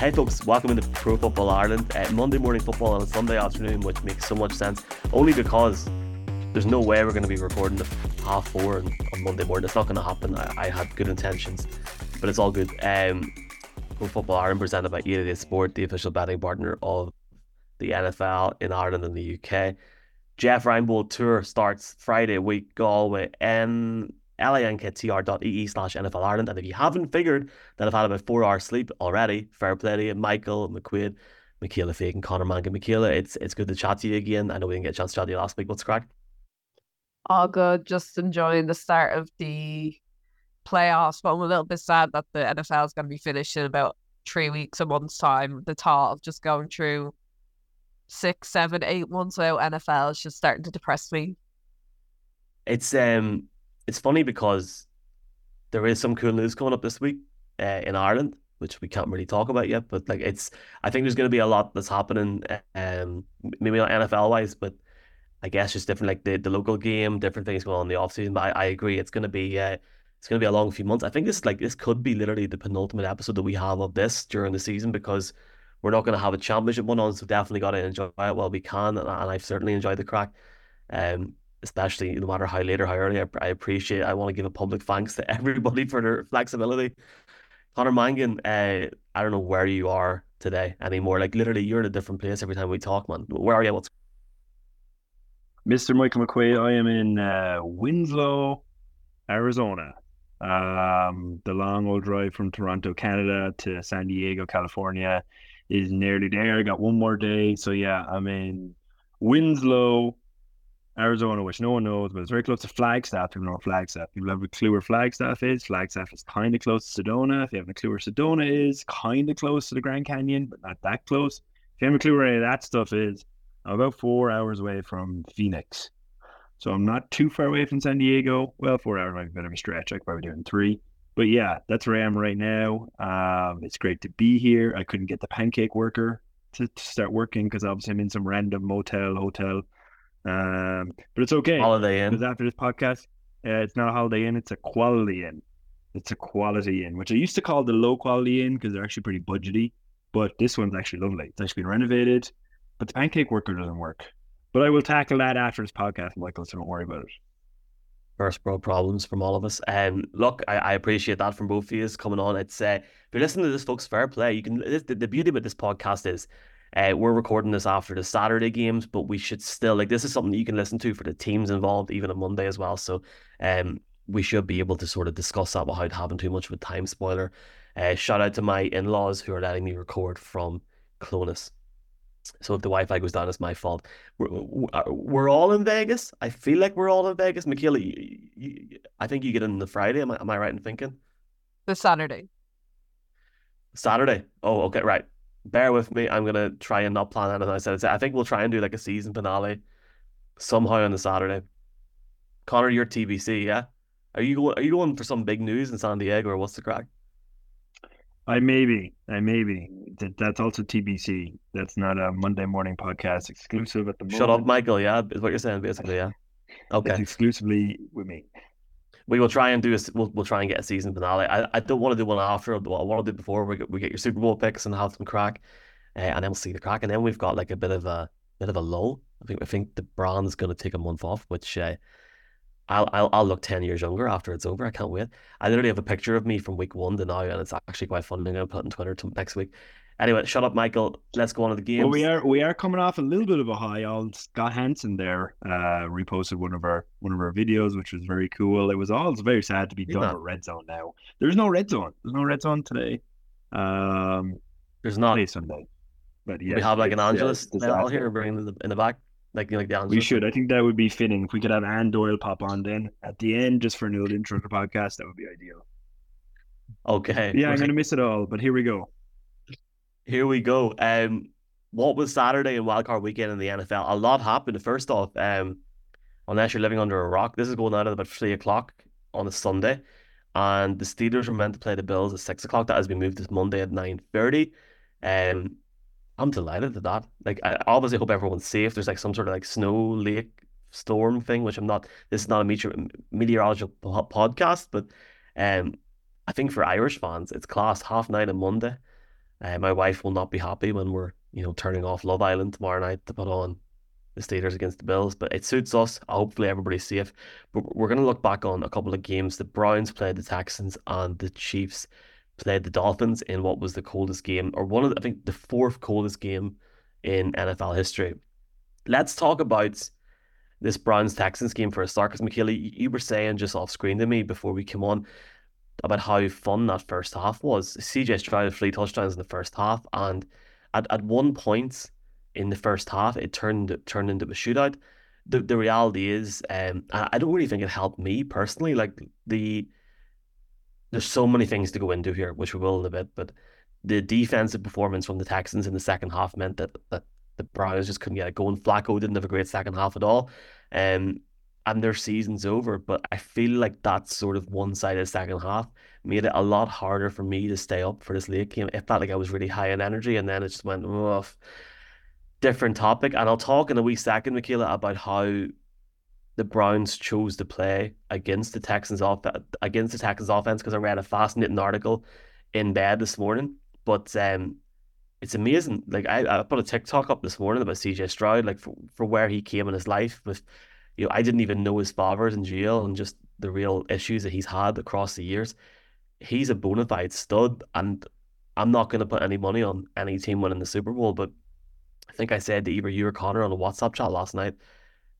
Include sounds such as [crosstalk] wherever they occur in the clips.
Hey folks, welcome into Pro Football Ireland. Uh, Monday morning football on a Sunday afternoon, which makes so much sense. Only because there's no way we're going to be recording at half four on, on Monday morning. It's not going to happen. I, I, had good intentions, but it's all good. Um, Pro Football Ireland presented by EA Sport, the official betting partner of the NFL in Ireland and the UK. Jeff Reinebold Tour starts Friday week Galway and linktr.ee slash NFL Ireland. And if you haven't figured that I've had about four hours sleep already, fair play to you, Michael, McQuaid, Michaela Fagan, Conor Mangan, Michaela, it's it's good to chat to you again. I know we didn't get a chance to chat to you last week. What's crack? All good. Just enjoying the start of the playoffs, but I'm a little bit sad that the NFL is going to be finished in about three weeks, a month's time. The thought of just going through six, seven, eight months without NFL is just starting to depress me. It's um it's funny because there is some cool news coming up this week uh, in Ireland, which we can't really talk about yet. But like, it's I think there's going to be a lot that's happening. Um, maybe not NFL wise, but I guess just different like the, the local game, different things going on in the off season. But I, I agree, it's going to be uh, it's going to be a long few months. I think this like this could be literally the penultimate episode that we have of this during the season because we're not going to have a championship one on. So definitely got to enjoy it while we can, and, and I've certainly enjoyed the crack. Um, especially no matter how late or how early. I, I appreciate. I want to give a public thanks to [laughs] everybody for their flexibility. Conor Mangan, uh, I don't know where you are today anymore. Like literally, you're in a different place every time we talk, man. Where are you? What's Mr. Michael McQuaid, I am in uh, Winslow, Arizona. Um, the long old drive from Toronto, Canada to San Diego, California is nearly there. I got one more day. So, yeah, I'm in Winslow, Arizona, which no one knows, but it's very close to Flagstaff. People know Flagstaff. People have a clue where Flagstaff is. Flagstaff is kind of close to Sedona. If you have a clue where Sedona is, kind of close to the Grand Canyon, but not that close. If you have a clue where any of that stuff is, I'm about four hours away from Phoenix. So I'm not too far away from San Diego. Well, four hours might be a bit of a stretch. I could probably do it in three. But yeah, that's where I am right now. Um, it's great to be here. I couldn't get the pancake worker to, to start working because obviously I'm in some random motel, hotel um, but it's okay. Holiday Inn. Because after this podcast, uh, it's not a Holiday Inn, it's a Quality Inn. It's a Quality Inn, which I used to call the low quality Inn because they're actually pretty budgety. But this one's actually lovely. It's actually been renovated, but the pancake worker doesn't work. But I will tackle that after this podcast, Michael, so don't worry about it. First world problems from all of us. And um, look, I, I appreciate that from both of you coming on. It's uh, if you're listening to this, folks, fair play. You can. The, the beauty about this podcast is uh, we're recording this after the Saturday games, but we should still like this is something that you can listen to for the teams involved, even on Monday as well. So, um, we should be able to sort of discuss that without having too much of a time spoiler. Uh, shout out to my in laws who are letting me record from Clones. So if the Wi-Fi goes down, it's my fault. We're, we're all in Vegas. I feel like we're all in Vegas. Michaela, you, you, I think you get in the Friday. Am I, am I right in thinking? The Saturday. Saturday. Oh, okay, right bear with me. I'm gonna try and not plan anything. I said, I think we'll try and do like a season finale somehow on the Saturday. Conor, you're TBC, yeah. Are you going? Are you going for some big news in San Diego, or what's the crack? I maybe, I maybe. That, that's also TBC. That's not a Monday morning podcast exclusive at the moment. Shut up, Michael. Yeah, is what you're saying, basically. Yeah. [laughs] Okay. It's exclusively with me we will try and do a, we'll, we'll try and get a season finale. I, I don't want to do one after, but I want to do before we get, we get your Super Bowl picks and have some crack, uh, and then we'll see the crack, and then we've got like a bit of a bit of a lull. I think I think the brand's going to take a month off, which uh, I'll, I'll I'll look ten years younger after it's over. I can't wait. I literally have a picture of me from week one to now, and it's actually quite fun. I'm going to put it on Twitter next week. Anyway, shut up, Michael. Let's go on to the game. Well, we are we are coming off a little bit of a high. All Scott Hanson there uh, reposted one of our one of our videos, which was very cool. It was all very sad to be done with red zone now. There's no red zone. There's no red zone today. Um, There's not Sunday, but yeah, we have like an Angelus yeah, here bringing in the in the back. Like, like the Angelus. We should. I think that would be fitting if we could have Anne Doyle pop on then at the end just for a little intro to the podcast. That would be ideal. Okay. Yeah, I'm gonna miss it all, but here we go. Here we go. Um, what was Saturday and wildcard weekend in the NFL? A lot happened. First off, um, unless you're living under a rock, this is going out at about three o'clock on a Sunday, and the Steelers were meant to play the Bills at six o'clock. That has been moved this Monday at nine thirty. Um, I'm delighted at that. Like, I obviously hope everyone's safe. There's like some sort of like snow lake storm thing, which I'm not. This is not a meteor, meteorological podcast, but um, I think for Irish fans, it's class half nine on Monday Uh, my wife will not be happy when we're, you know, turning off Love Island tomorrow night to put on the Steelers against the Bills, but it suits us. Hopefully, everybody's safe. But we're going to look back on a couple of games. The Browns played the Texans and the Chiefs played the Dolphins in what was the coldest game, or one of the, I think the fourth coldest game in NFL history. Let's talk about this Browns Texans game for a start. Because Michaela, you were saying just off screen to me before we came on about how fun that first half was. CJ Stroud three touchdowns in the first half, and at, at one point in the first half, it turned turned into a shootout. The the reality is, um, I don't really think it helped me personally. Like the there's so many things to go into here, which we will in a bit, but the defensive performance from the Texans in the second half meant that that the Browns just couldn't get it going. Flacco didn't have a great second half at all. Um, and their season's over. But I feel like that sort of one sided second half made it a lot harder for me to stay up for this late game. It felt like I was really high in energy, and then it just went off. Different topic, and I'll talk in a wee second, Michaela, about how the Browns chose to play against the Texans off against the Texans offense because I read a fascinating article in bed this morning. But um, it's amazing. Like I, I put a TikTok up this morning about CJ Stroud, like for, for where he came in his life with you know, I didn't even know his father was in jail and just the real issues that he's had across the years. He's a bona fide stud, and I'm not going to put any money on any team winning the Super Bowl. But I think I said to either you or Conor on a WhatsApp chat last night,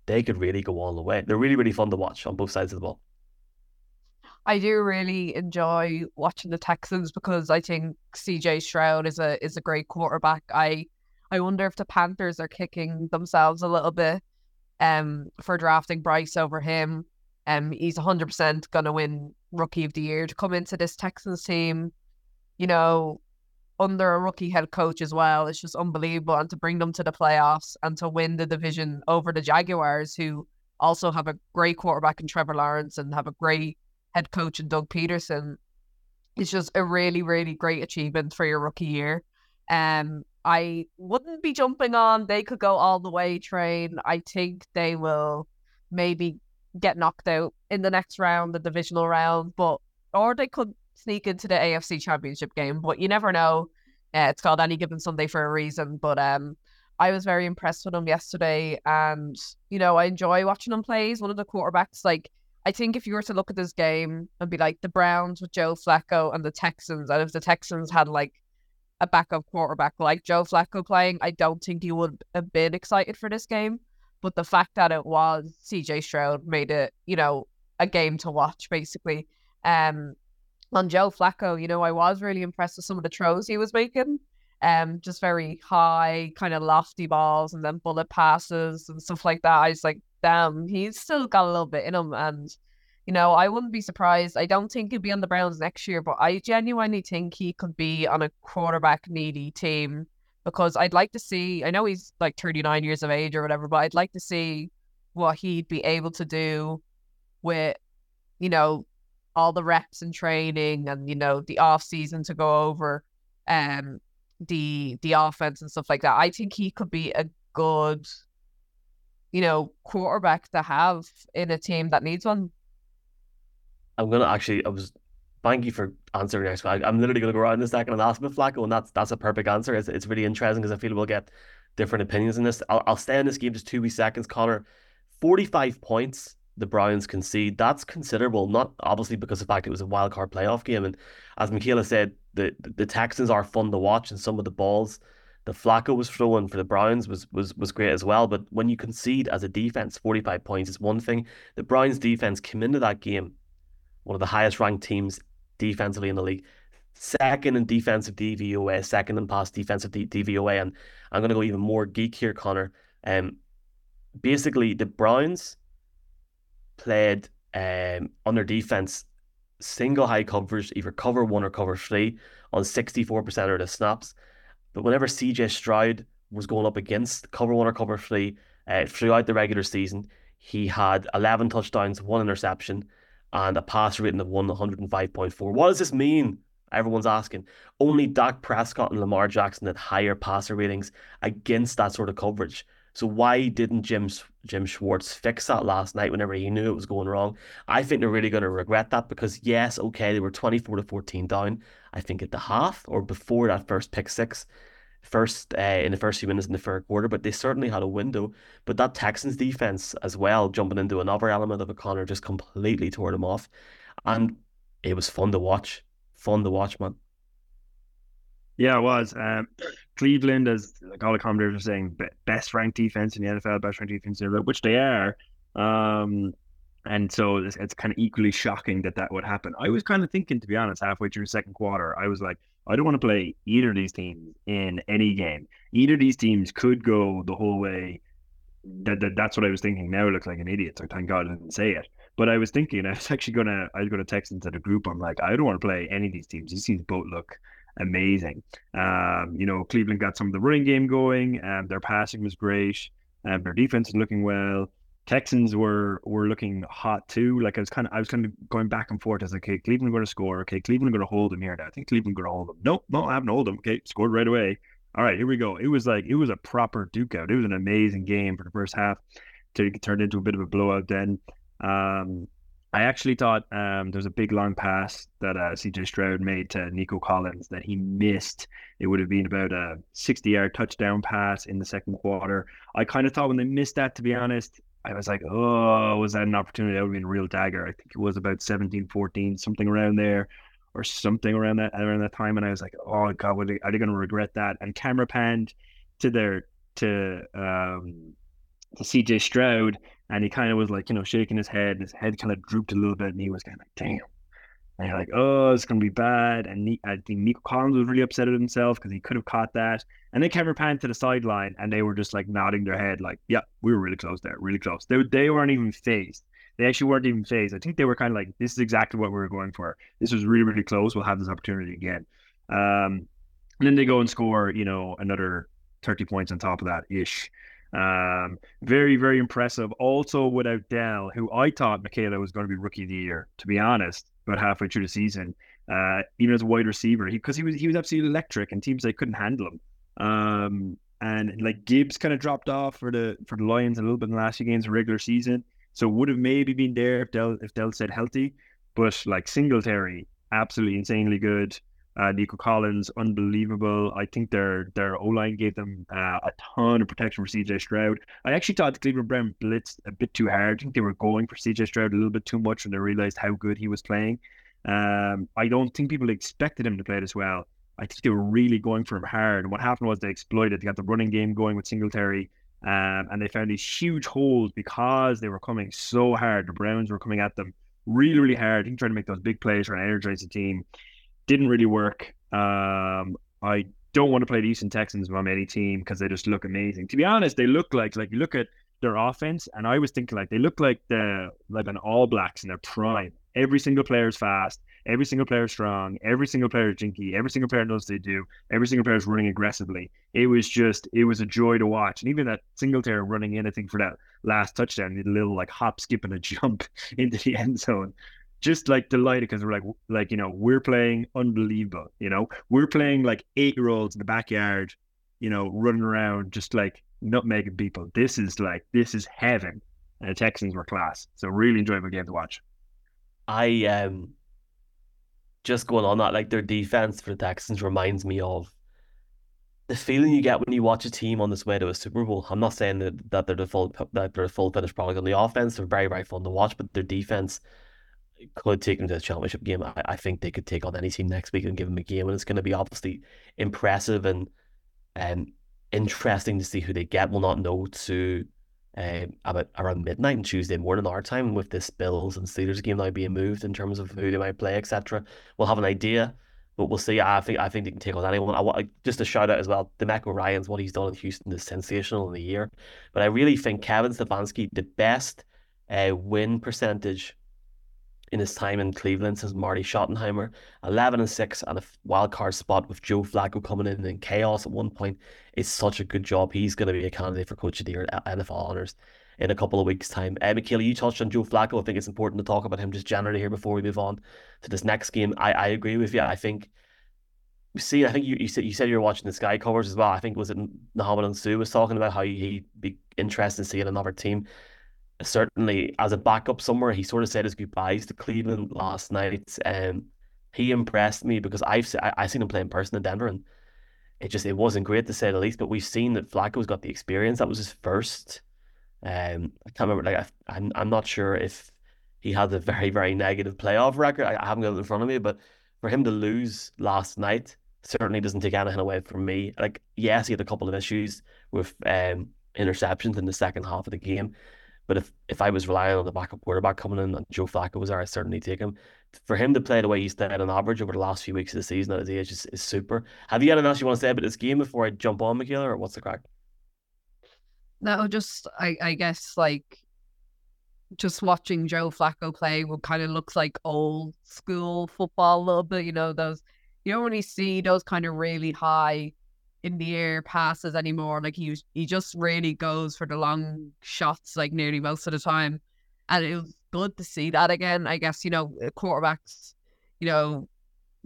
they could really go all the way. They're really, really fun to watch on both sides of the ball. I do really enjoy watching the Texans because I think CJ Stroud is a is a great quarterback. I I wonder if the Panthers are kicking themselves a little bit um, for drafting Bryce over him. Um, he's 100% going to win Rookie of the Year to come into this Texans team, you know, under a rookie head coach as well. It's just unbelievable. And to bring them to the playoffs and to win the division over the Jaguars, who also have a great quarterback in Trevor Lawrence and have a great head coach in Doug Pederson, it's just a really, really great achievement for your rookie year. Um, I wouldn't be jumping on. They could go all the way train. I think they will maybe get knocked out in the next round, the divisional round, but or they could sneak into the AFC Championship game. But you never know. Uh, it's called any given Sunday for a reason. But um, I was very impressed with him yesterday, and you know I enjoy watching him play. He's one of the quarterbacks. Like I think if you were to look at this game and be like the Browns with Joe Flacco and the Texans, and if the Texans had like a backup quarterback like Joe Flacco playing, I don't think you would have been excited for this game. But the fact that it was CJ Stroud made it, you know, a game to watch basically. Um, on Joe Flacco, you know, I was really impressed with some of the throws he was making. Um, just very high, kind of lofty balls and then bullet passes and stuff like that. I was like, damn, he's still got a little bit in him. And you know, I wouldn't be surprised. I don't think he'll be on the Browns next year, but I genuinely think he could be on a quarterback needy team because I'd like to see. I know he's like 39 years of age or whatever, but I'd like to see what he'd be able to do with, you know, all the reps and training and you know the off season to go over um the the offense and stuff like that. I think he could be a good, you know, quarterback to have in a team that needs one. I'm gonna actually. I was. Thank you for answering next. I, am literally gonna go around in a second and ask about Flacco, and that's that's a perfect answer. It's, it's really interesting because I feel we'll get different opinions in this. I'll, I'll stay in this game just two wee seconds, Conor. Forty-five points the Browns concede. That's considerable. Not obviously because of the fact it was a wild card playoff game, and as Michaela said, the the Texans are fun to watch, and some of the balls the Flacco was throwing for the Browns was was was great as well. But when you concede as a defense, forty five points is one thing. The Browns defense came into that game one of the highest ranked teams defensively in the league. Second in defensive DVOA, second in pass defensive DVOA, and I'm going to go even more geek here, Conor. Um, basically, the Browns played um on their defense single high coverage, either cover one or cover three, on 64% of the snaps. But whenever CJ Stroud was going up against cover one or cover three uh, throughout the regular season, he had 11 touchdowns, one interception, and a passer rating of 105.4. What does this mean? Everyone's asking. Only Dak Prescott and Lamar Jackson had higher passer ratings against that sort of coverage. So why didn't Jim Jim Schwartz fix that last night whenever he knew it was going wrong? I think they're really going to regret that because yes, okay, they were 24 to 14 down, I think at the half or before that first pick six, first uh, in the first few minutes in the third quarter, but they certainly had a window. But that Texans defense as well, jumping into another element of a O'Connor, just completely tore them off. And it was fun to watch. Fun to watch, man. Yeah, it was. Um, Cleveland, as like all the commentators are saying, best ranked defense in the NFL, best ranked defense in the which they are. Um, and so it's, it's kind of equally shocking that that would happen. I was kind of thinking, to be honest, halfway through the second quarter, I was like, I don't want to play either of these teams in any game. Either of these teams could go the whole way. That, that that's what I was thinking. Now it looks like an idiot. So thank God I didn't say it. But I was thinking, [laughs] I was actually gonna, I was gonna text into the group. I'm like, I don't want to play any of these teams. These teams both look amazing. Um, you know, Cleveland got some of the running game going, and their passing was great, and their defense is looking well. Texans were were looking hot too. Like I was kind of I was kind of going back and forth as like, okay, Cleveland going to score. Okay, Cleveland going to hold them here. Now I think Cleveland going to hold them. Nope, no, I haven't hold them. Okay, scored right away. All right, here we go. It was like it was a proper duke out. It was an amazing game for the first half. To turn into a bit of a blowout. Then um, I actually thought um, there was a big long pass that uh, CJ Stroud made to Nico Collins that he missed. It would have been about a 60 yard touchdown pass in the second quarter. I kind of thought when they missed that, to be honest, I was like, oh, was that an opportunity? That would have been a real dagger. I think it was about 17, 14, something around there, or something around that around that time. And I was like, oh god, are they, they going to regret that? And camera panned to their to um to CJ Stroud, and he kind of was like, you know, shaking his head, and his head kind of drooped a little bit, and he was kind of like, damn. And you're like, oh, it's gonna be bad. And I think Nico Collins was really upset at himself because he could have caught that. And then Kevin Pan to the sideline, and they were just like nodding their head, like, yeah, we were really close there, really close. They they weren't even phased. They actually weren't even phased. I think they were kind of like, this is exactly what we were going for. This was really really close. We'll have this opportunity again. Um, and then they go and score, you know, another thirty points on top of that ish. Um, very, very impressive. Also, without Dell, who I thought Michaela was going to be rookie of the year, to be honest, about halfway through the season. Uh, even as a wide receiver, because he, he, was he was absolutely electric, and teams they couldn't handle him. Um, and like Gibbs kind of dropped off for the for the Lions a little bit in the last few games of regular season, so would have maybe been there if Dell if Dell said healthy. But like Singletary, absolutely insanely good. Uh, Nico Collins, unbelievable. I think their their O line gave them uh, a ton of protection for CJ Stroud. I actually thought the Cleveland Brown blitzed a bit too hard. I think they were going for CJ Stroud a little bit too much when they realized how good he was playing. Um, I don't think people expected him to play this well. I think they were really going for him hard. And what happened was they exploited. They got the running game going with Singletary, um, and they found these huge holes because they were coming so hard. The Browns were coming at them really, really hard. I think trying to make those big plays trying to energize the team didn't really work. Um, I don't want to play the Houston Texans on any team because they just look amazing. To be honest, they look like like you look at their offense, and I was thinking like they look like the like an All Blacks in their prime. Every single player is fast. Every single player is strong. Every single player is jinky. Every single player knows they do. Every single player is running aggressively. It was just, it was a joy to watch. And even that Singletary running in, I think, for that last touchdown, did a little like hop, skip, and a [laughs] jump into the end zone just like delighted because we're like like you know we're playing unbelievable you know? We're playing like eight year olds in the backyard you know running around just like nutmegging people. This is like this is heaven. And the texans were class. So really enjoyable game to watch. I um just going on that like their defense for the texans reminds me of the feeling you get when you watch a team on this way to a Super Bowl. I'm not saying that, that they're the full that they're a full finished product on the offense. They're very very fun to watch, but their defense could take them to the championship game. I, I think they could take on any team next week and give them a game, and it's going to be obviously impressive and and um, interesting to see who they get. We'll not know to uh, about around midnight on Tuesday morning our time with this Bills and Steelers game now being moved in terms of who they might play, etc. We'll have an idea, but we'll see. I think I think they can take on anyone. I want just a shout out as well. the DeMeco Ryans, what he's done in Houston is sensational in the year, but I really think Kevin Stefanski, the best uh, win percentage in his time in Cleveland since Marty Schottenheimer. 11 and 6 and a wild card spot with Joe Flacco coming in in chaos at one point. It's such a good job. He's going to be a candidate for Coach of the Year at NFL Honors in a couple of weeks' time. Uh, Michaela, you touched on Joe Flacco. I think it's important to talk about him just generally here before we move on to this next game. I, I agree with you. I think see, I think you, you said you said you were watching the Sky covers as well. I think was it Mohamed Sanu was talking about how he'd be interested in seeing another team. Certainly, as a backup somewhere, he sort of said his goodbyes to Cleveland last night. Um, he impressed me because I've I, I seen him play in person in Denver, and it just it wasn't great to say the least. But we've seen that Flacco's got the experience. That was his first. Um, I can't remember. Like I, I'm I'm not sure if he had a very very negative playoff record. I, I haven't got it in front of me, but for him to lose last night certainly doesn't take anything away from me. Like, yes, he had a couple of issues with um, interceptions in the second half of the game. But if, if I was relying on the backup quarterback coming in and Joe Flacco was there, I'd certainly take him. For him to play the way he's played on average over the last few weeks of the season at his age is, is super. Have you anything else you want to say about this game before I jump on, Michaela, or what's the crack? No, just I, I guess like just watching Joe Flacco play what kind of looks like old school football a little bit, you know, those you don't really see those kind of really high in the air passes anymore. Like he he just really goes for the long shots like nearly most of the time. And it was good to see that again. I guess, you know, uh, quarterbacks, you know,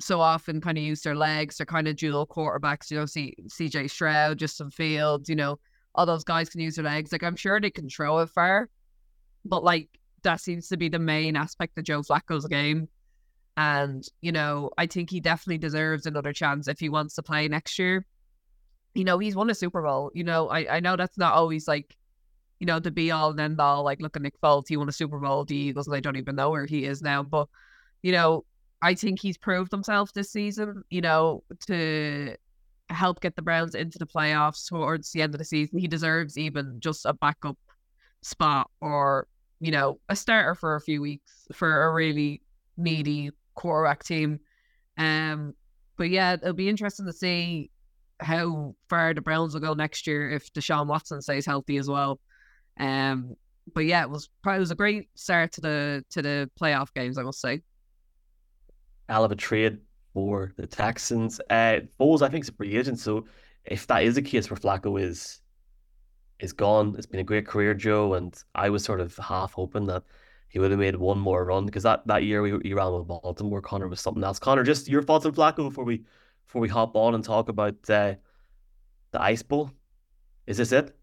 so often kind of use their legs. They're kind of dual quarterbacks, you know, see CJ Stroud, Justin Fields, you know, all those guys can use their legs. Like I'm sure they can throw it far. But like that seems to be the main aspect of Joe Flacco's game. And, you know, I think he definitely deserves another chance if he wants to play next year. You know, he's won a Super Bowl. You know, I, I know that's not always like, you know, the be all and end all. Like, look at Nick Foles, he won a Super Bowl. The Eagles, I don't even know where he is now. But, you know, I think he's proved himself this season, you know, to help get the Browns into the playoffs towards the end of the season. He deserves even just a backup spot or, you know, a starter for a few weeks for a really needy quarterback team. Um, but yeah, it'll be interesting to see how far the Browns will go next year if Deshaun Watson stays healthy as well. Um, but yeah, it was probably it was a great start to the to the playoff games, I must say. Hell of a trade for the Texans. Uh, Foles, I think, is a free agent. So if that is the case where Flacco, is is gone. It's been a great career, Joe, and I was sort of half hoping that he would have made one more run because that, that year we, he ran with Baltimore. Conor was something else. Conor, just your thoughts on Flacco before we before we hop on and talk about uh, the Ice Bowl. Is this it?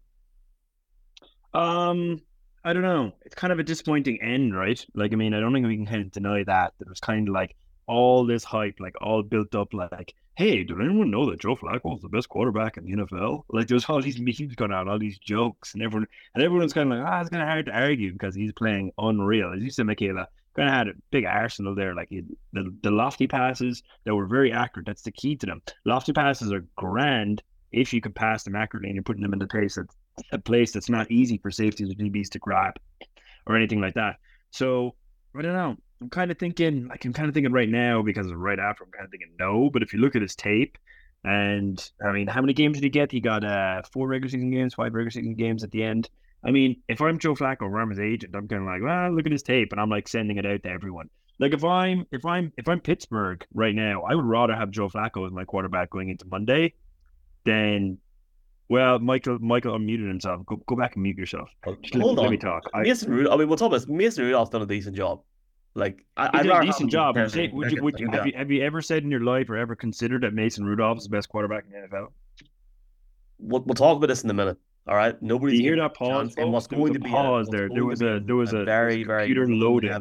Um, I don't know. It's kind of a disappointing end, right? Like, I mean, I don't think we can kind of deny that. That was kind of like all this hype, like all built up, like, hey, did anyone know that Joe Flacco is the best quarterback in the NFL? Like, there's all these memes going out, all these jokes, and everyone, and everyone's kind of like, ah, it's kind of hard to argue because he's playing unreal. As you said, Michaela, kind of had a big arsenal there. Like the the lofty passes that were very accurate. That's the key to them. Lofty passes are grand if you can pass them accurately and you're putting them in a place that's a place that's not easy for safeties or DBs to grab or anything like that. So I don't know. I'm kind of thinking, like, I'm kind of thinking right now because right after, I'm kind of thinking no. But if you look at his tape, and I mean, how many games did he get? He got uh, four regular season games, five regular season games at the end. I mean, if I'm Joe Flacco or I'm his agent, I'm kind of like, well, look at his tape, and I'm like sending it out to everyone. Like if I'm if I'm if I'm Pittsburgh right now, I would rather have Joe Flacco as my quarterback going into Monday than well, Michael Michael unmuted himself. Go go back and mute yourself. Just Hold let, on. Let me talk. Mason Rudolph. I mean, we'll talk about this. Mason Rudolph's done a decent job. Like I, did a decent job. Would, say, would you, would you, have, you, have you ever said in your life or ever considered that Mason Rudolph is the best quarterback in the NFL? We'll, we'll talk about this in a minute. All right. Nobody's you hear that pause? And what's going to be pause a, there? There was a there was a, very very computer loaded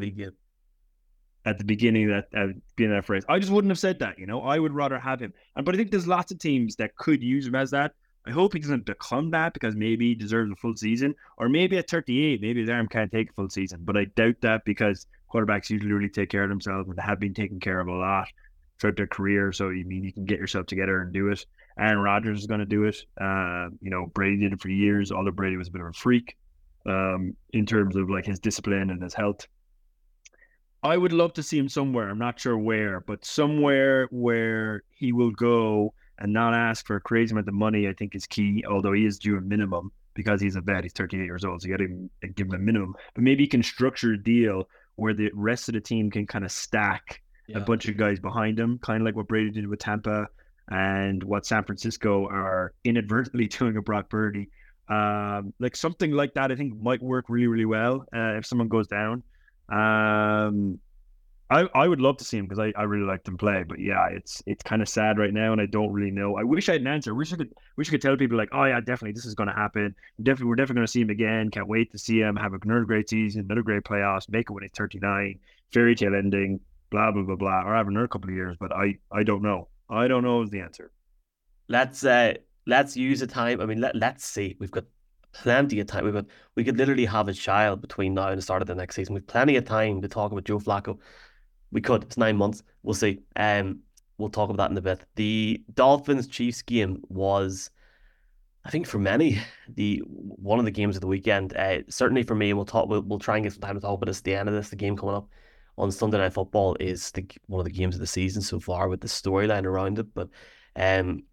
at the beginning of that at beginning of that phrase. I just wouldn't have said that. You know, I would rather have him. And but I think there's lots of teams that could use him as that. I hope he doesn't become that because maybe he deserves a full season, or maybe at 38, maybe his arm can't take a full season. But I doubt that because quarterbacks usually really take care of themselves and have been taken care of a lot throughout their career. So you mean you can get yourself together and do it. Aaron Rodgers is going to do it. Uh, you know, Brady did it for years. Although Brady was a bit of a freak um, in terms of like his discipline and his health. I would love to see him somewhere. I'm not sure where, but somewhere where he will go and not ask for a crazy amount of money. I think is key. Although he is due a minimum because he's a vet. He's 38 years old, so you got to give him a minimum. But maybe he can structure a deal where the rest of the team can kind of stack yeah. a bunch of guys behind him, kind of like what Brady did with Tampa and what San Francisco are inadvertently [laughs] doing a Brock Purdy. Um, like something like that, I think might work really, really well uh, if someone goes down. Um, I, I would love to see him because I, I really like them play. But yeah, it's it's kind of sad right now, and I don't really know. I wish I had an answer. I wish I could wish I could tell people like, oh yeah, definitely this is going to happen. Definitely, we're definitely going to see him again. Can't wait to see him have another great season, another great playoffs, make it when he's thirty nine, fairy tale ending, blah blah blah blah, or have another couple of years. But I I don't know. I don't know the answer. Let's uh let's use the time. I mean, let let's see. We've got plenty of time. We've got we could literally have a child between now and the start of the next season. We've plenty of time to talk about Joe Flacco we could. It's nine months. We'll see. Um, we'll talk about that in a bit. The Dolphins Chiefs game was, I think, for many, [laughs] the one of the games of the weekend. Uh, certainly for me, we'll talk. We'll, we'll try and get some time to talk about this at the end of this. The game coming up on Sunday Night Football is the one of the games of the season so far with the storyline around it. But um,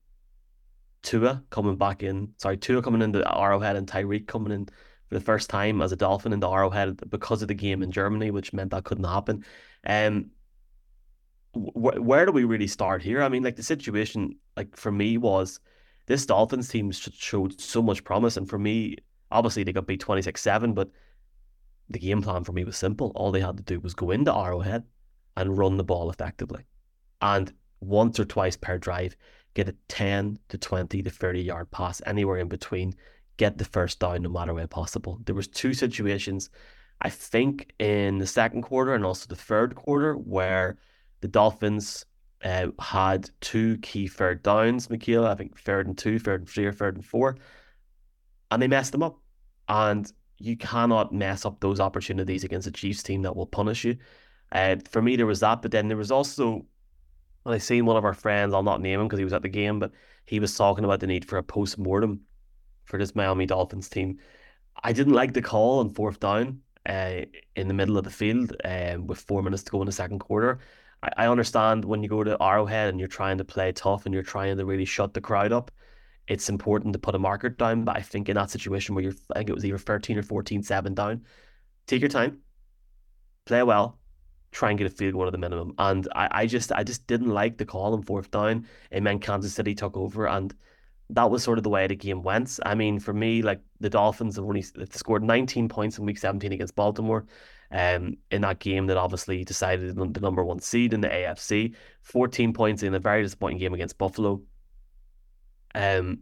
Tua coming back in. Sorry, Tua coming into Arrowhead and Tyreek coming in for the first time as a Dolphin in the Arrowhead because of the game in Germany, which meant that couldn't happen. Um, wh- where do we really start here? I mean, like the situation, like for me, was this Dolphins team showed so much promise, and for me, obviously they got beat twenty six seven, but the game plan for me was simple. All they had to do was go into Arrowhead and run the ball effectively, and once or twice per drive, get a ten to twenty to thirty yard pass anywhere in between, get the first down no matter way possible. There was two situations I think in the second quarter and also the third quarter where the Dolphins uh, had two key third downs, Michaela, I think third and two, third and three, or third and four, and they messed them up. And you cannot mess up those opportunities against a Chiefs team that will punish you. Uh, for me, there was that, but then there was also, when I seen one of our friends, I'll not name him because he was at the game, but he was talking about the need for a post mortem for this Miami Dolphins team. I didn't like the call on fourth down uh, in the middle of the field um, with four minutes to go in the second quarter. I, I understand when you go to Arrowhead and you're trying to play tough and you're trying to really shut the crowd up, it's important to put a marker down. But I think in that situation where you're, I think it was either 13 or 14, 7 down, take your time, play well, try and get a field goal at the minimum. And I, I just I just didn't like the call on fourth down. It meant Kansas City took over and that was sort of the way the game went. I mean, for me, like the Dolphins have only scored 19 points in Week 17 against Baltimore. Um, in that game that obviously decided the number one seed in the AFC. 14 points in a very disappointing game against Buffalo. Um,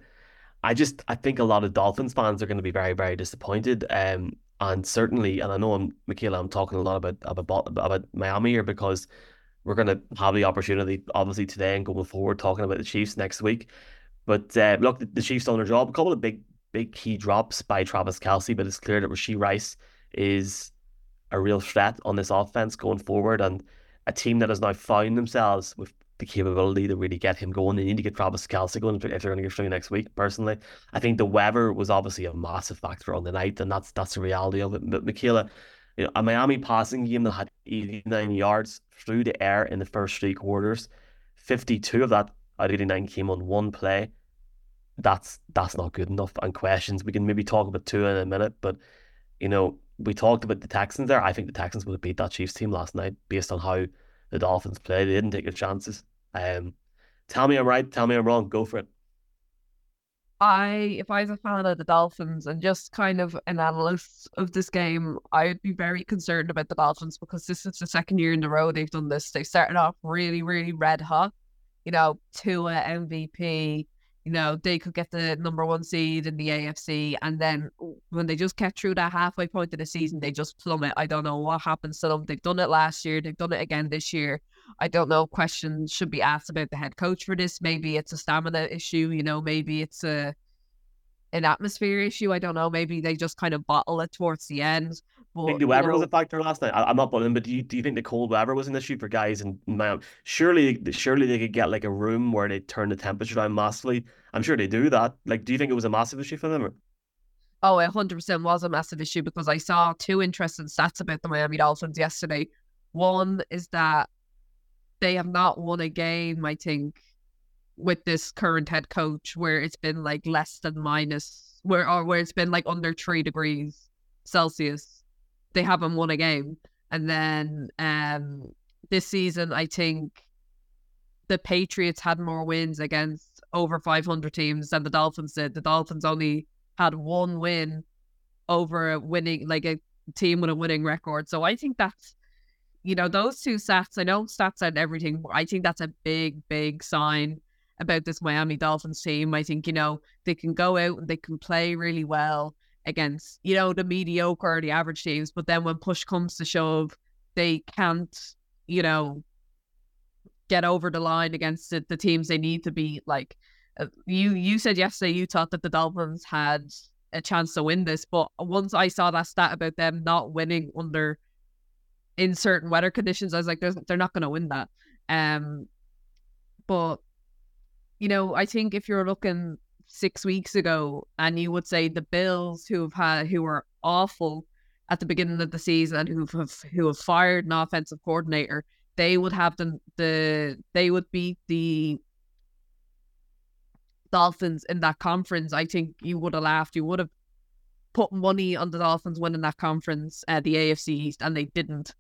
I just I think a lot of Dolphins fans are going to be very very disappointed. Um, and certainly, and I know I'm Michaela, I'm talking a lot about about about Miami here because we're going to have the opportunity, obviously today and going forward, talking about the Chiefs next week. But uh, look, the, the Chiefs done their job. A couple of big, big key drops by Travis Kelce, but it's clear that Rashee Rice is a real threat on this offense going forward, and a team that has now found themselves with the capability to really get him going. They need to get Travis Kelce going if they're going to get through next week. Personally, I think the weather was obviously a massive factor on the night, and that's that's the reality of it. But Michaela, you know, a Miami passing game that had 89 yards through the air in the first three quarters, 52 of that of 89 came on one play that's that's not good enough. And questions we can maybe talk about two in a minute, but you know we talked about the Texans there. I think the Texans would have beat that Chiefs team last night based on how the Dolphins play. They didn't take their chances. Um, tell me I'm right. Tell me I'm wrong. Go for it. I, if I was a fan of the Dolphins and just kind of an analyst of this game, I would be very concerned about the Dolphins because this is the second year in a row they've done this. They started off really, really red hot. You know, Tua MVP, you know, they could get the number one seed in the AFC. And then when they just get through that halfway point of the season, they just plummet. I don't know what happens to them. They've done it last year, they've done it again this year. I don't know. Questions should be asked about the head coach for this. Maybe it's a stamina issue, you know, maybe it's a an atmosphere issue. I don't know. Maybe they just kind of bottle it towards the end. But, think the weather know, was a factor last night. I, am not butting, but do you, do you think the cold weather was an issue for guys in Miami? Surely, surely they could get like a room where they turn the temperature down massively. I'm sure they do that. Like, do you think it was a massive issue for them? Or? Oh, it 100% was a massive issue because I saw two interesting stats about the Miami Dolphins yesterday. One is that they have not won a game, I think, with this current head coach where it's been like less than minus where or where it's been like under three degrees Celsius. They haven't won a game. And then um this season I think the Patriots had more wins against over 500 teams than the Dolphins did. The Dolphins only had one win over a winning, like a team with a winning record. So I think that's you know, those two stats, I know stats and everything, I think that's a big, big sign about this Miami Dolphins team. I think, you know, they can go out and they can play really well against, you know, the mediocre or the average teams, but then when push comes to shove, they can't, you know, get over the line against the, the teams they need to beat. Like uh, you, you said yesterday, you thought that the Dolphins had a chance to win this, but once I saw that stat about them not winning under in certain weather conditions, I was like, they're not going to win that. Um, but you know, I think if you're looking six weeks ago and you would say the Bills who have had who were awful at the beginning of the season, who have who have fired an offensive coordinator, they would have the the they would beat the Dolphins in that conference. I think you would have laughed. You would have put money on the Dolphins winning that conference, uh, the AFC East, and they didn't.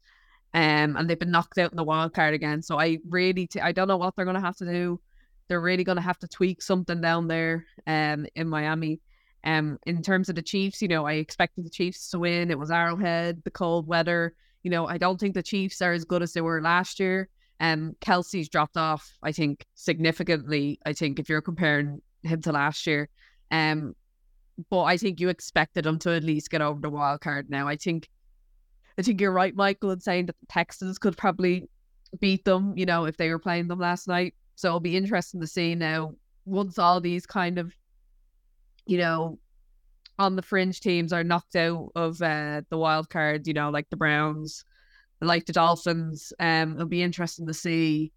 Um, and they've been knocked out in the wild card again. So I really, t- I don't know what they're going to have to do. They're really going to have to tweak something down there, um, in Miami. Um, in terms of the Chiefs, you know, I expected the Chiefs to win. It was Arrowhead, the cold weather. You know, I don't think the Chiefs are as good as they were last year. Um, Kelce's dropped off, I think, significantly. I think if you're comparing him to last year, um, but I think you expected him to at least get over the wild card. Now, I think, I think you're right, Michael, in saying that the Texans could probably beat them. You know, if they were playing them last night. So it'll be interesting to see now once all these kind of, you know, on the fringe teams are knocked out of uh, the wild card, you know, like the Browns, like the Dolphins. Um, it'll be interesting to see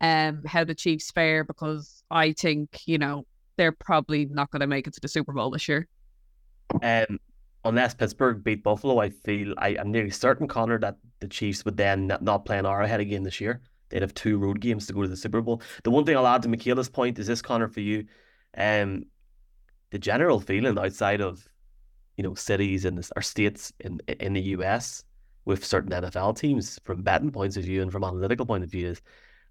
um how the Chiefs fare because I think, you know, they're probably not going to make it to the Super Bowl this year. Um, unless Pittsburgh beat Buffalo, I feel I, am nearly certain, Conor, that the Chiefs would then not, not play an Arrowhead again this year. They'd have two road games to go to the Super Bowl. The one thing I'll add to Michaela's point is this, Conor, for you. Um, the general feeling outside of, you know, cities and or states in in the US with certain NFL teams, from betting points of view and from analytical point of view, is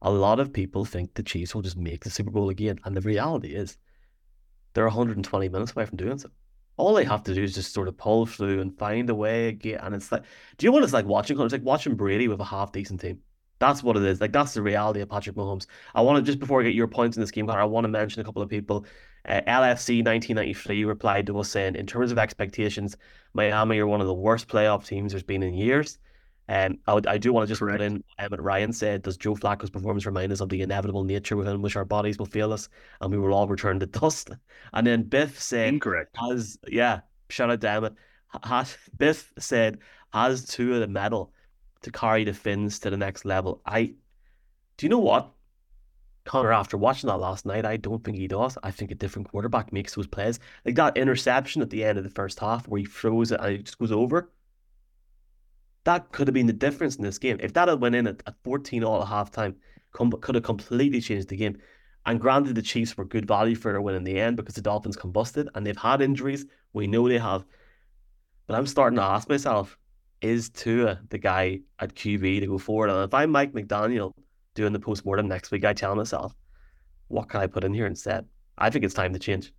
a lot of people think the Chiefs will just make the Super Bowl again. And the reality is they're 120 minutes away from doing so. All they have to do is just sort of pull through and find a way again. And it's like, do you know what it's like watching? It's like watching Brady with a half decent team. That's what it is. Like that's the reality of Patrick Mahomes. I want to just before I get your points in this game, I want to mention a couple of people. Uh, LFC 1993 replied to us saying, in terms of expectations, Miami are one of the worst playoff teams there's been in years. Um, I, would, I do want to just Correct. put in um, Ryan said, Does Joe Flacco's performance remind us of the inevitable nature within which our bodies will fail us and we will all return to [laughs] dust? And then Biff said, Incorrect. As, yeah, shout out to Emmett. Has, [laughs] Biff said, Has Tua the mettle to carry the Finns to the next level? I, do you know what? Conor, after watching that last night, I don't think he does. I think a different quarterback makes those plays. Like that interception at the end of the first half where he throws it and it just goes over that could have been the difference in this game. If that had went in at, at 14 all at halftime, com- could have completely changed the game. And granted, the Chiefs were good value for their win in the end because the Dolphins combusted and they've had injuries. We know they have. But I'm starting to ask myself, is Tua uh, the guy at QB to go forward? And if I'm Mike McDaniel doing the postmortem next week, I tell myself, what can I put in here instead? I think it's time to change.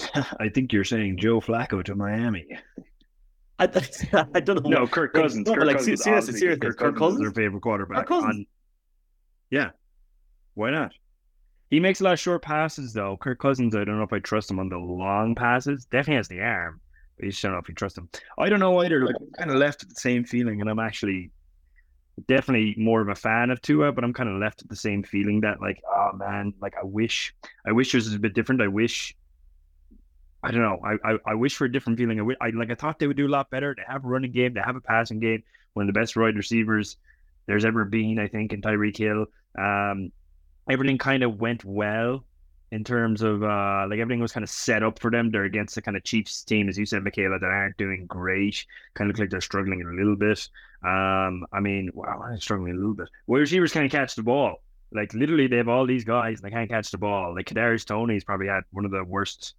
[laughs] I think you're saying Joe Flacco to Miami. I, [laughs] I don't know. No, Kirk Cousins. Like, Kirk like, Cousins, seriously, seriously, Kirk, Kirk Cousins, Cousins is their favorite quarterback. On, yeah, why not? He makes a lot of short passes though. Kirk Cousins, I don't know if I trust him on the long passes. Definitely has the arm, you just don't know if you trust him. I don't know either. Like, I'm kind of left with the same feeling, and I'm actually definitely more of a fan of Tua, but I'm kind of left with the same feeling that like, oh man, like I wish, I wish this was a bit different. I wish I don't know. I, I, I wish for a different feeling. I, I like I thought they would do a lot better. They have a running game. They have a passing game. One of the best wide receivers there's ever been, I think, in Tyreek Hill. Um, everything kind of went well in terms of uh, like everything was kind of set up for them. They're against the kind of Chiefs team, as you said, Michaela, that aren't doing great. Kind of look like they're struggling a little bit. Um, I mean, wow, I'm struggling a little bit. Wide receivers can't catch the ball. Like literally, they have all these guys and they can't catch the ball. Like Kadarius Toney's probably had one of the worst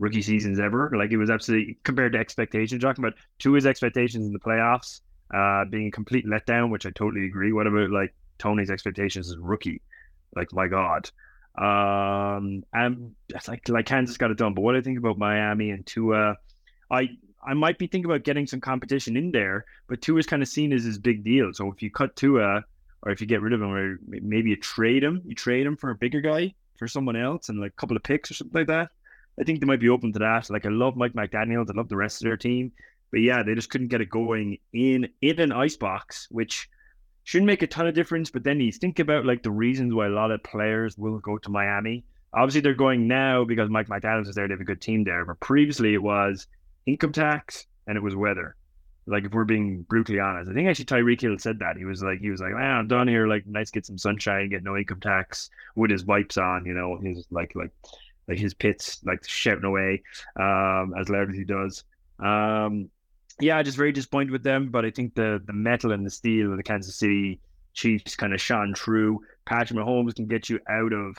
rookie seasons ever. Like it was absolutely compared to expectations. Talking about to his expectations in the playoffs, uh, being a complete letdown, which I totally agree. What about like Tony's expectations as rookie? Like my God. Um, and like like Kansas got it done. But what I think about Miami and Tua, I I might be thinking about getting some competition in there, but Tua is kind of seen as his big deal. So if you cut Tua, or if you get rid of him, or maybe you trade him, you trade him for a bigger guy for someone else and like a couple of picks or something like that. I think they might be open to that. Like I love Mike McDaniel, I love the rest of their team, but yeah, they just couldn't get it going in in an ice box, which shouldn't make a ton of difference. But then you think about like the reasons why a lot of players will go to Miami. Obviously, they're going now because Mike McDaniels is there. They have a good team there. But previously, it was income tax and it was weather. Like if we're being brutally honest, I think actually Tyreek Hill said that he was like he was like, ah, I'm done here. Like nice get some sunshine, get no income tax with his wipes on. You know, his like like like his pits like shouting away um, as loud as he does. Um, yeah, I just very disappointed with them. But I think the the mettle and the steel of the Kansas City Chiefs kind of shone through. Patrick Mahomes can get you out of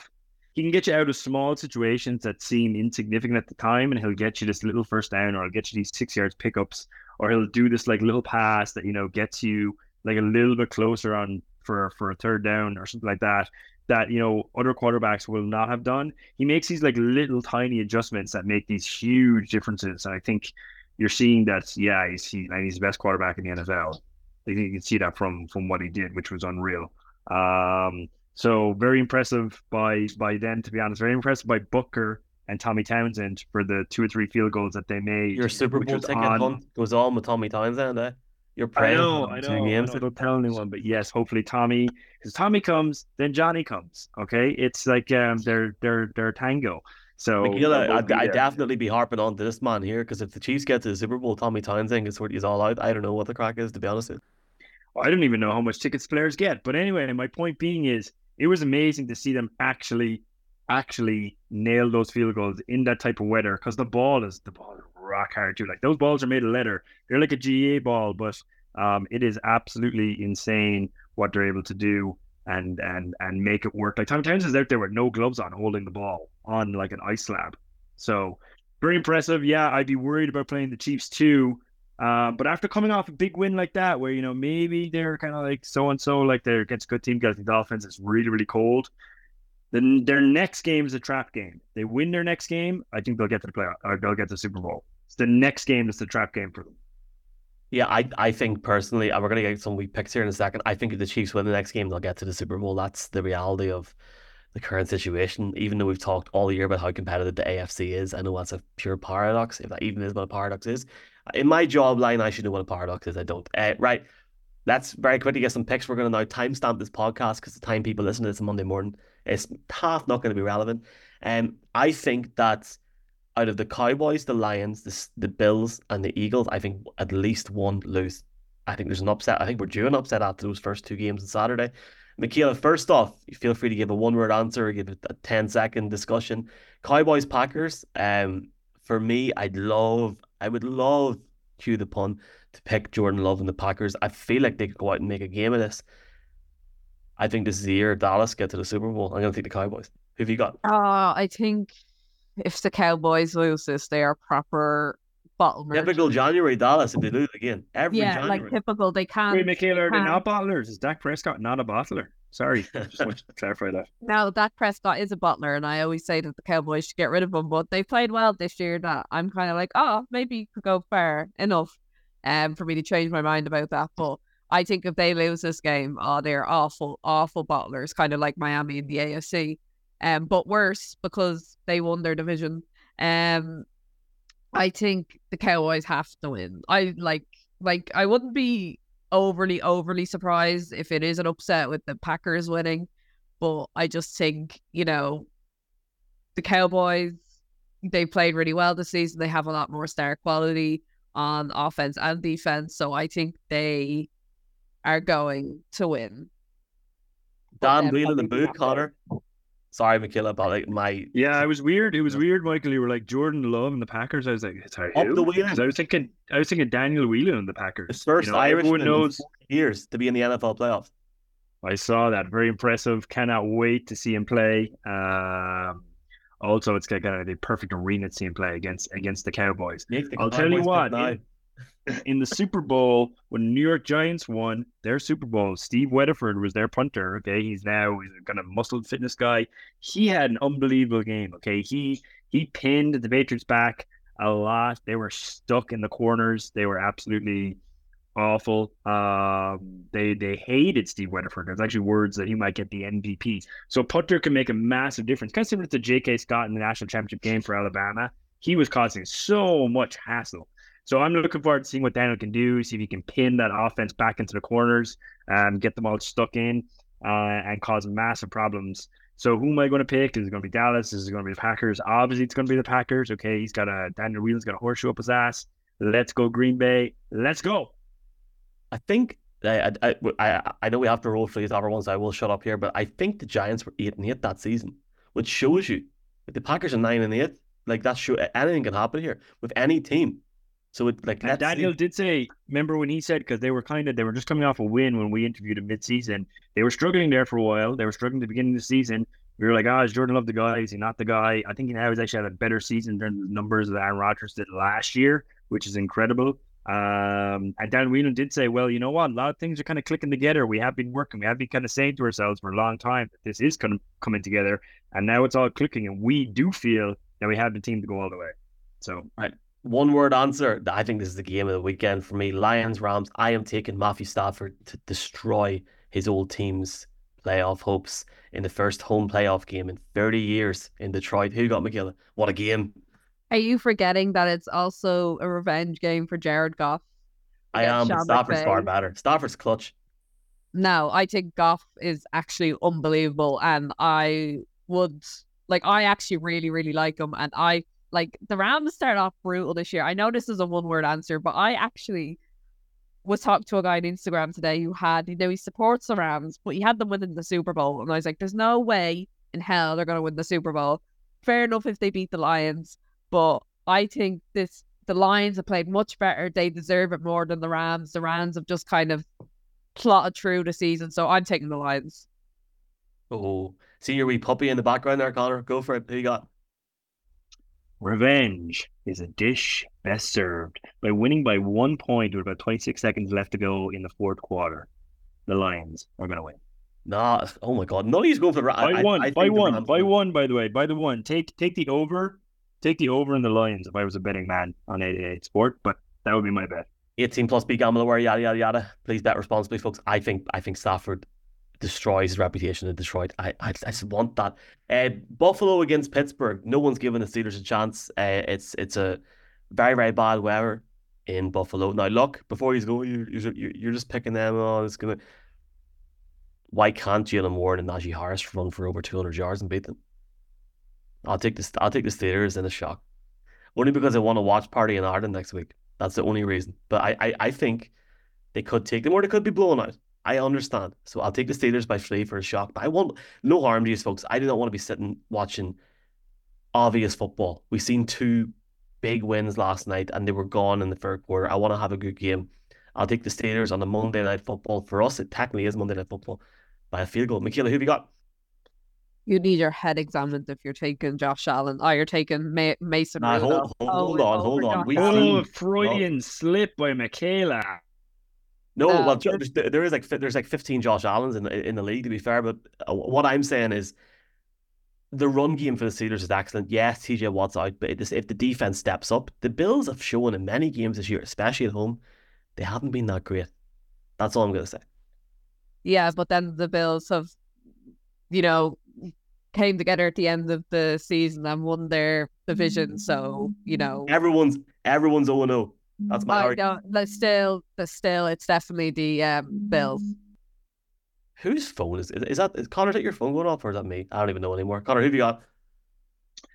he can get you out of small situations that seem insignificant at the time, and he'll get you this little first down, or he'll get you these six yards pickups, or he'll do this like little pass that you know gets you like a little bit closer on for for a third down or something like that. That you know other quarterbacks will not have done. He makes these like little tiny adjustments that make these huge differences, and I think you're seeing that. Yeah, he's he, and he's the best quarterback in the NFL. You can see that from from what he did, which was unreal. Um, so very impressive by by them, to be honest. Very impressive by Butker and Tommy Townsend for the two or three field goals that they made. Your Super Bowl ticket on... hunt goes on with Tommy Townsend. Eh? You're praying. I know, I know. Games. I don't tell anyone, but yes, hopefully Tommy, because Tommy comes, then Johnny comes. Okay, it's like um, they're they're they're tango. So Michaela, I'd, I'd definitely be harping on to this man here because if the Chiefs get to the Super Bowl, Tommy Townsend is what he's all out. I don't know what the crack is to be honest. With. I don't even know how much tickets players get, but anyway, my point being is it was amazing to see them actually actually nail those field goals in that type of weather because the ball is the ball is rock hard too. Like those balls are made of leather. They're like a GAA ball, but um, it is absolutely insane what they're able to do and and and make it work. Like Tom Townsend's out there with no gloves on, holding the ball on like an ice slab. So very impressive. Yeah, I'd be worried about playing the Chiefs too uh, but after coming off a big win like that, where you know maybe they're kind of like so and so, like they're against a good team against the Dolphins, it's really really cold. Then their next game is a trap game. They win their next game, I think they'll get to the playoff or they'll get to the Super Bowl. It's the next game that's the trap game for them. Yeah, I I think personally, and we're gonna get some weak picks here in a second. I think if the Chiefs win the next game, they'll get to the Super Bowl. That's the reality of the current situation. Even though we've talked all year about how competitive the AFC is, I know that's a pure paradox. If that even is what a paradox is, in my job line, I should know what a paradox is. I don't. Uh, right. Let's very quickly get some picks. We're going to now timestamp this podcast because the time people listen to this on Monday morning is half not going to be relevant. And um, I think that out of the Cowboys, the Lions, the, the Bills, and the Eagles, I think at least one lose. I think there's an upset. I think we're due an upset after those first two games on Saturday. Michaela, first off, feel free to give a one word answer or give it a 10 second discussion. Cowboys Packers, um, for me, I'd love, I would love, cue the pun, to pick Jordan Love and the Packers. I feel like they could go out and make a game of this. I think this is the year Dallas get to the Super Bowl. I'm going to take the Cowboys. Who have you got? Uh, I think if the Cowboys lose this, they are proper bottle Typical January Dallas if they lose again. Every yeah, January. like typical. They can't. Wait, Michaela, are they not bottlers? Is Dak Prescott not a bottler? Sorry, just want to [laughs] clarify that. Now, Dak Prescott is a bottler, and I always say that the Cowboys should get rid of him, but they played well this year. That I'm kind of like, oh, maybe you could go far enough, um, for me to change my mind about that. But I think if they lose this game, oh, they're awful, awful bottlers, kind of like Miami in the AFC, um, but worse because they won their division. Um, I think the Cowboys have to win. I like, like, I wouldn't be overly overly surprised if it is an upset with the Packers winning, but I just think you know the Cowboys they played really well this season. They have a lot more star quality on offense and defense, so I think they are going to win. Dan Whelan and Boo Conor. Sorry, Michaela, but like my yeah, it was weird. It was weird, Michael. You were like Jordan Love and the Packers. I was like, sorry, up the Whelan. I was thinking, I was thinking Daniel Whelan and the Packers. The first you know, Irishman knows years to be in the NFL playoffs. I saw that. Very impressive. Cannot wait to see him play. Um, also, it's kind of the perfect arena to see him play against against the Cowboys. The I'll tell you what in the Super Bowl when New York Giants won their Super Bowl, Steve Weatherford was their punter. Okay, he's now he's a kind of muscled fitness guy. He had an unbelievable game. Okay, he he pinned the Patriots back a lot. They were stuck in the corners. They were absolutely awful. Um, they they hated Steve Weatherford. There's actually words that he might get the MVP. So punter can make a massive difference. Kind of similar to J.K. Scott in the national championship game for Alabama. He was causing so much hassle. So I'm looking forward to seeing what Daniel can do, see if he can pin that offense back into the corners, and get them all stuck in, uh, and cause massive problems. So who am I going to pick? Is it going to be Dallas? Is it going to be the Packers? Obviously, it's going to be the Packers. Okay, he's got a Daniel Whelan's got a horseshoe up his ass. Let's go Green Bay. Let's go. I think I, I, I, I know we have to roll for these other ones. I will shut up here, but I think the Giants were eight and eight that season, which shows you if the Packers are nine and eight. Like that show anything can happen here with any team. So it like Daniel did say, remember when he said because they were kind of they were just coming off a win when we interviewed him mid-season. They were struggling there for a while. They were struggling at the beginning of the season. We were like, ah, oh, is Jordan Love the guy? Is he not the guy? I think he now has actually had a better season in terms of numbers that Aaron Rodgers did last year, which is incredible. Um, and Dan Whelan did say, well, you know what? A lot of things are kind of clicking together. We have been working. We have been kind of saying to ourselves for a long time that this is kind of coming together. And now it's all clicking. And we do feel that we have the team to go all the way. So, right. One word answer. I think this is the game of the weekend for me. Lions, Rams. I am taking Matthew Stafford to destroy his old team's playoff hopes in the first home playoff game in 30 years in Detroit. Who got McGill? What a game. Are you forgetting that it's also a revenge game for Jared Goff? I am, but Stafford's far better. Stafford's clutch. No, I think Goff is actually unbelievable, and I would like. I actually really, really like him, and I like the Rams start off brutal this year. I know this is a one-word answer, but I actually was talking to a guy on Instagram today who had, you know, he supports the Rams, but he had them winning the Super Bowl, and I was like, "There's no way in hell they're going to win the Super Bowl." Fair enough if they beat the Lions, but I think this the Lions have played much better. They deserve it more than the Rams. The Rams have just kind of plotted through the season, so I'm taking the Lions. Oh, see your wee puppy in the background there, Conor. Go for it. Who you got? Revenge is a dish best served by winning by one point with about 26 seconds left to go in the fourth quarter. The Lions are going to win. Nah, oh my God, no, he's going for the by I, one, I, I by one, by one. By the way, by the one. Take take the over take the over in the Lions if I was a betting man on 888Sport, but that would be my bet. 18 plus B gamble yada yada yada. Please bet responsibly, folks. I think I think Stafford destroys his reputation in Detroit. I I, I just want that. Uh, Buffalo against Pittsburgh. No one's given the Steelers a chance. Uh, it's it's a very very bad weather in Buffalo. Now look, before you go, you you're, you're just picking them. Oh, it's gonna. Why can't Jaylen Warren and Najee Harris run for over 200 yards and beat them? I'll take this. I'll take the Steelers in a shock, only because I want to watch party in Ireland next week. That's the only reason. But I, I, I think they could take them, or they could be blown out. I understand. So I'll take the Steelers by three for a shock. But I want no harm to you folks. I do not want to be sitting watching obvious football. We've seen two big wins last night, and they were gone in the third quarter. I want to have a good game. I'll take the Steelers on the Monday night football. For us, it technically is Monday night football by a field goal. Michaela, who have you got? you need your head examined if you're taking Josh Allen. Oh, you're taking Ma- Mason. Nah, hold, hold, hold, on, hold on. We oh, Freudian oh. slip by Michaela. No, uh, well, there's, there is like there's like 15 Josh Allens in the, in the league to be fair, but uh, what I'm saying is the run game for the Steelers is excellent. Yes, TJ Watt's out, but if the defense steps up, the Bills have shown in many games this year, especially at home, they haven't been that great. That's all I'm going to say. Yeah, but then the Bills have, you know, came together at the end of the season and won their division. So you know, everyone's everyone's zero zero. That's my argument. But still, but still, it's definitely the um, Bills. Whose phone is is that? Is Conor, is your phone going off, or is that me? I don't even know anymore. Conor, who have you got?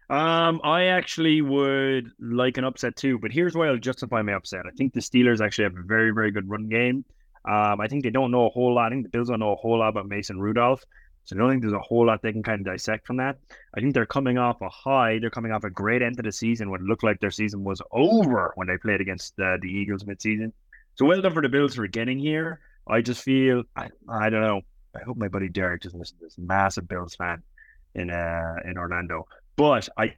Um, I actually would like an upset too, but here's why I'll justify my upset. I think the Steelers actually have a very, very good run game. Um, I think they don't know a whole lot. I think the Bills don't know a whole lot about Mason Rudolph. So I don't think there's a whole lot they can kind of dissect from that. I think they're coming off a high. They're coming off a great end of the season when it looked like their season was over when they played against uh, the Eagles midseason. So well done for the Bills for getting here. I just feel I, I don't know. I hope my buddy Derek doesn't listen to this. Massive Bills fan in uh in Orlando, but I.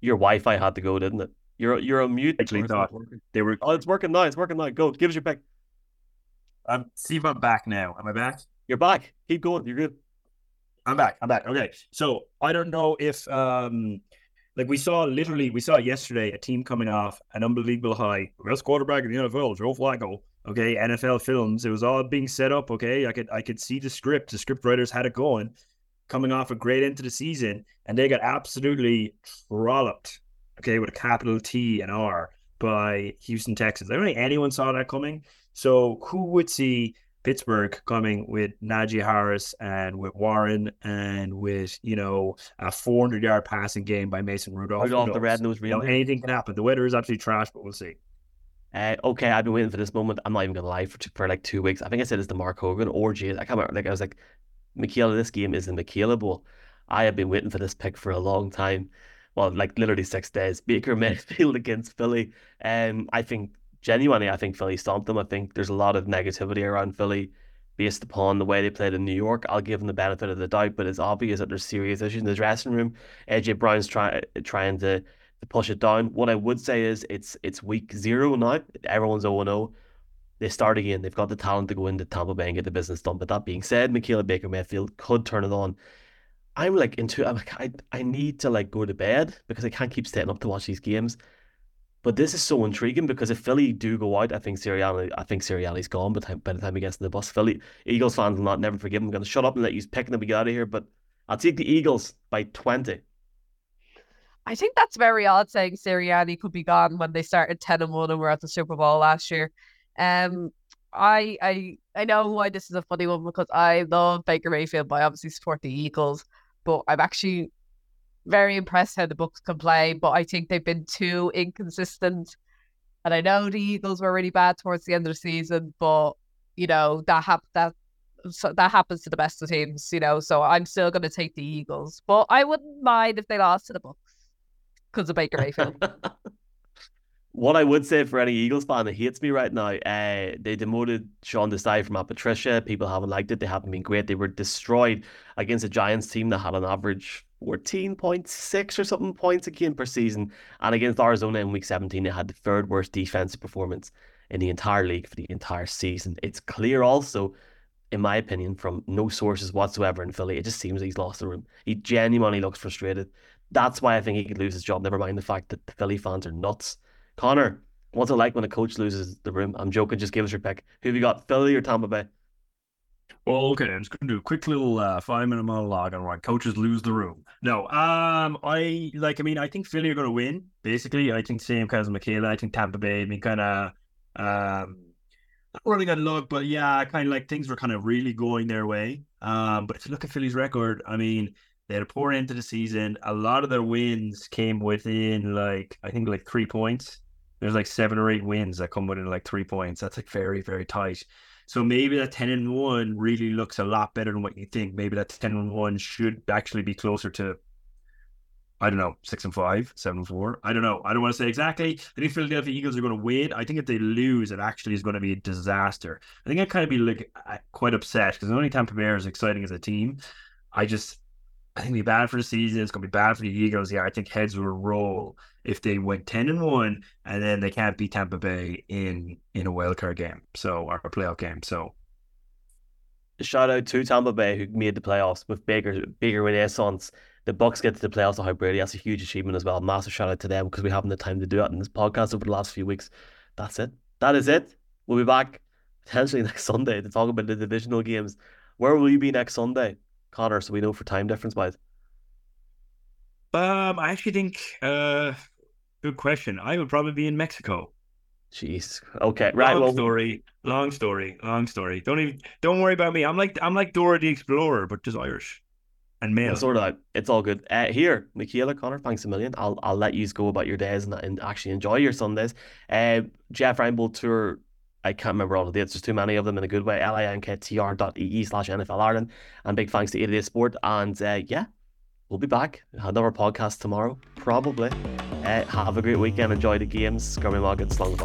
Your Wi-Fi had to go, didn't it? You're you're a mute. Actually, thought they were. Oh, it's working now. It's working now. Go. Give us your pick. Um, see if I'm back now. Am I back? You're back. Keep going. You're good. I'm back. I'm back. Okay. So I don't know if um like we saw literally we saw yesterday a team coming off an unbelievable high. Best quarterback in the NFL, Joe Flacco. Okay, NFL films. It was all being set up. Okay, I could I could see the script. The script writers had it going, coming off a great end to the season, and they got absolutely trolloped. Okay, with a capital T and R by Houston Texans. I don't think anyone saw that coming. So who would see Pittsburgh coming with Najee Harris and with Warren and with, you know, a 400 yard passing game by Mason Rudolph. Rudolph the red nose you know, anything can happen. The weather is absolutely trash, but we'll see. Uh, okay, I've been waiting for this moment. I'm not even gonna lie for for like two weeks. I think I said it's the Mark Hogan or Jay. I can't remember. Like I was like, Michaela, this game is the Michaela Bowl. I have been waiting for this pick for a long time. Well, like literally six days. Baker Mayfield [laughs] against Philly. Um, I think genuinely, I think Philly stomped them. I think there's a lot of negativity around Philly based upon the way they played in New York. I'll give them the benefit of the doubt, but it's obvious that there's serious issues in the dressing room. AJ Brown's trying trying to, to push it down. What I would say is it's it's week zero now. Everyone's 0 0. They start again. They've got the talent to go into Tampa Bay and get the business done. But that being said, Michaela Baker Mayfield could turn it on. I'm like into I'm like I, I need to like go to bed because I can't keep staying up to watch these games. But this is so intriguing because if Philly do go out, I think Sirianni, I think Sirianni's gone. But by the time he gets to the bus, Philly Eagles fans will not never forgive him. I'm going to shut up and let you pick them and get out of here. But I'll take the Eagles by twenty. I think that's very odd saying Sirianni could be gone when they started ten and one and were at the Super Bowl last year. Um, I I I know why this is a funny one because I love Baker Mayfield, but I obviously support the Eagles. But I'm actually very impressed how the Bucs can play, but I think they've been too inconsistent. And I know the Eagles were really bad towards the end of the season, but you know that hap- that so that happens to the best of teams, you know. So I'm still going to take the Eagles, but I wouldn't mind if they lost to the Bucs because of Baker Mayfield. [laughs] What I would say for any Eagles fan that hates me right now, uh, they demoted Sean Desai from Matt Patricia. People haven't liked it. They haven't been great. They were destroyed against a Giants team that had an average 14.6 or something points a game per season. And against Arizona in week 17, they had the third worst defensive performance in the entire league for the entire season. It's clear also, in my opinion, from no sources whatsoever in Philly, it just seems he's lost the room. He genuinely looks frustrated. That's why I think he could lose his job. Never mind the fact that the Philly fans are nuts. Conor, what's it like when a coach loses the room? I'm joking. Just give us your pick. Who have you got, Philly or Tampa Bay? Well, okay, I'm just gonna do a quick little uh, five minute monologue on why coaches lose the room. No, um, I like. I mean, I think Philly are gonna win. Basically, I think same kind of Michaela. I think Tampa Bay. I mean, kind of, um, not really got luck, but yeah, kind of like things were kind of really going their way. Um, but if you look at Philly's record, I mean, they had a poor end to the season. A lot of their wins came within like I think like three points there's like seven or eight wins that come within like three points. That's like very, very tight. So maybe that 10 and 1 really looks a lot better than what you think. Maybe that 10 and 1 should actually be closer to, I don't know, 6 and 5, 7 and 4. I don't know. I don't want to say exactly. I think Philadelphia Eagles are going to win. I think if they lose, it actually is going to be a disaster. I think I'd kind of be like quite upset because the only Tampa Bay is exciting as a team. I just, I think it'll be bad for the season. It's to be bad for the Eagles. Yeah, I think heads will roll if they went ten and one, and then they can't beat Tampa Bay in in a wild card game, so or a playoff game. So, shout out to Tampa Bay who made the playoffs with Baker Baker Renaissance. The Bucs get to the playoffs without Brady. That's a huge achievement as well. Massive shout out to them because we haven't the time to do it in this podcast over the last few weeks. That's it. That is it. We'll be back potentially [laughs] next Sunday to talk about the divisional games. Where will you be next Sunday? Conor, so we know for time difference wise? Um, I actually think uh good question. I would probably be in Mexico. Jeez. Okay. Right. Long well, story. Long story. Long story. Don't even don't worry about me. I'm like I'm like Dora the Explorer, but just Irish and male. Well, sort of. It's all good. Uh, here, Michaela Conor, thanks a million. I'll I'll let you go about your days and, and actually enjoy your Sundays. Uh, Jeff Reinebold tour I can't remember all the dates. There's too many of them in a good way. linktr.ee slash NFL Ireland. And big thanks to 888Sport. And uh, yeah, we'll be back. Another podcast tomorrow, probably. Uh, have a great weekend. Enjoy the games. Scrummy Mug and Slung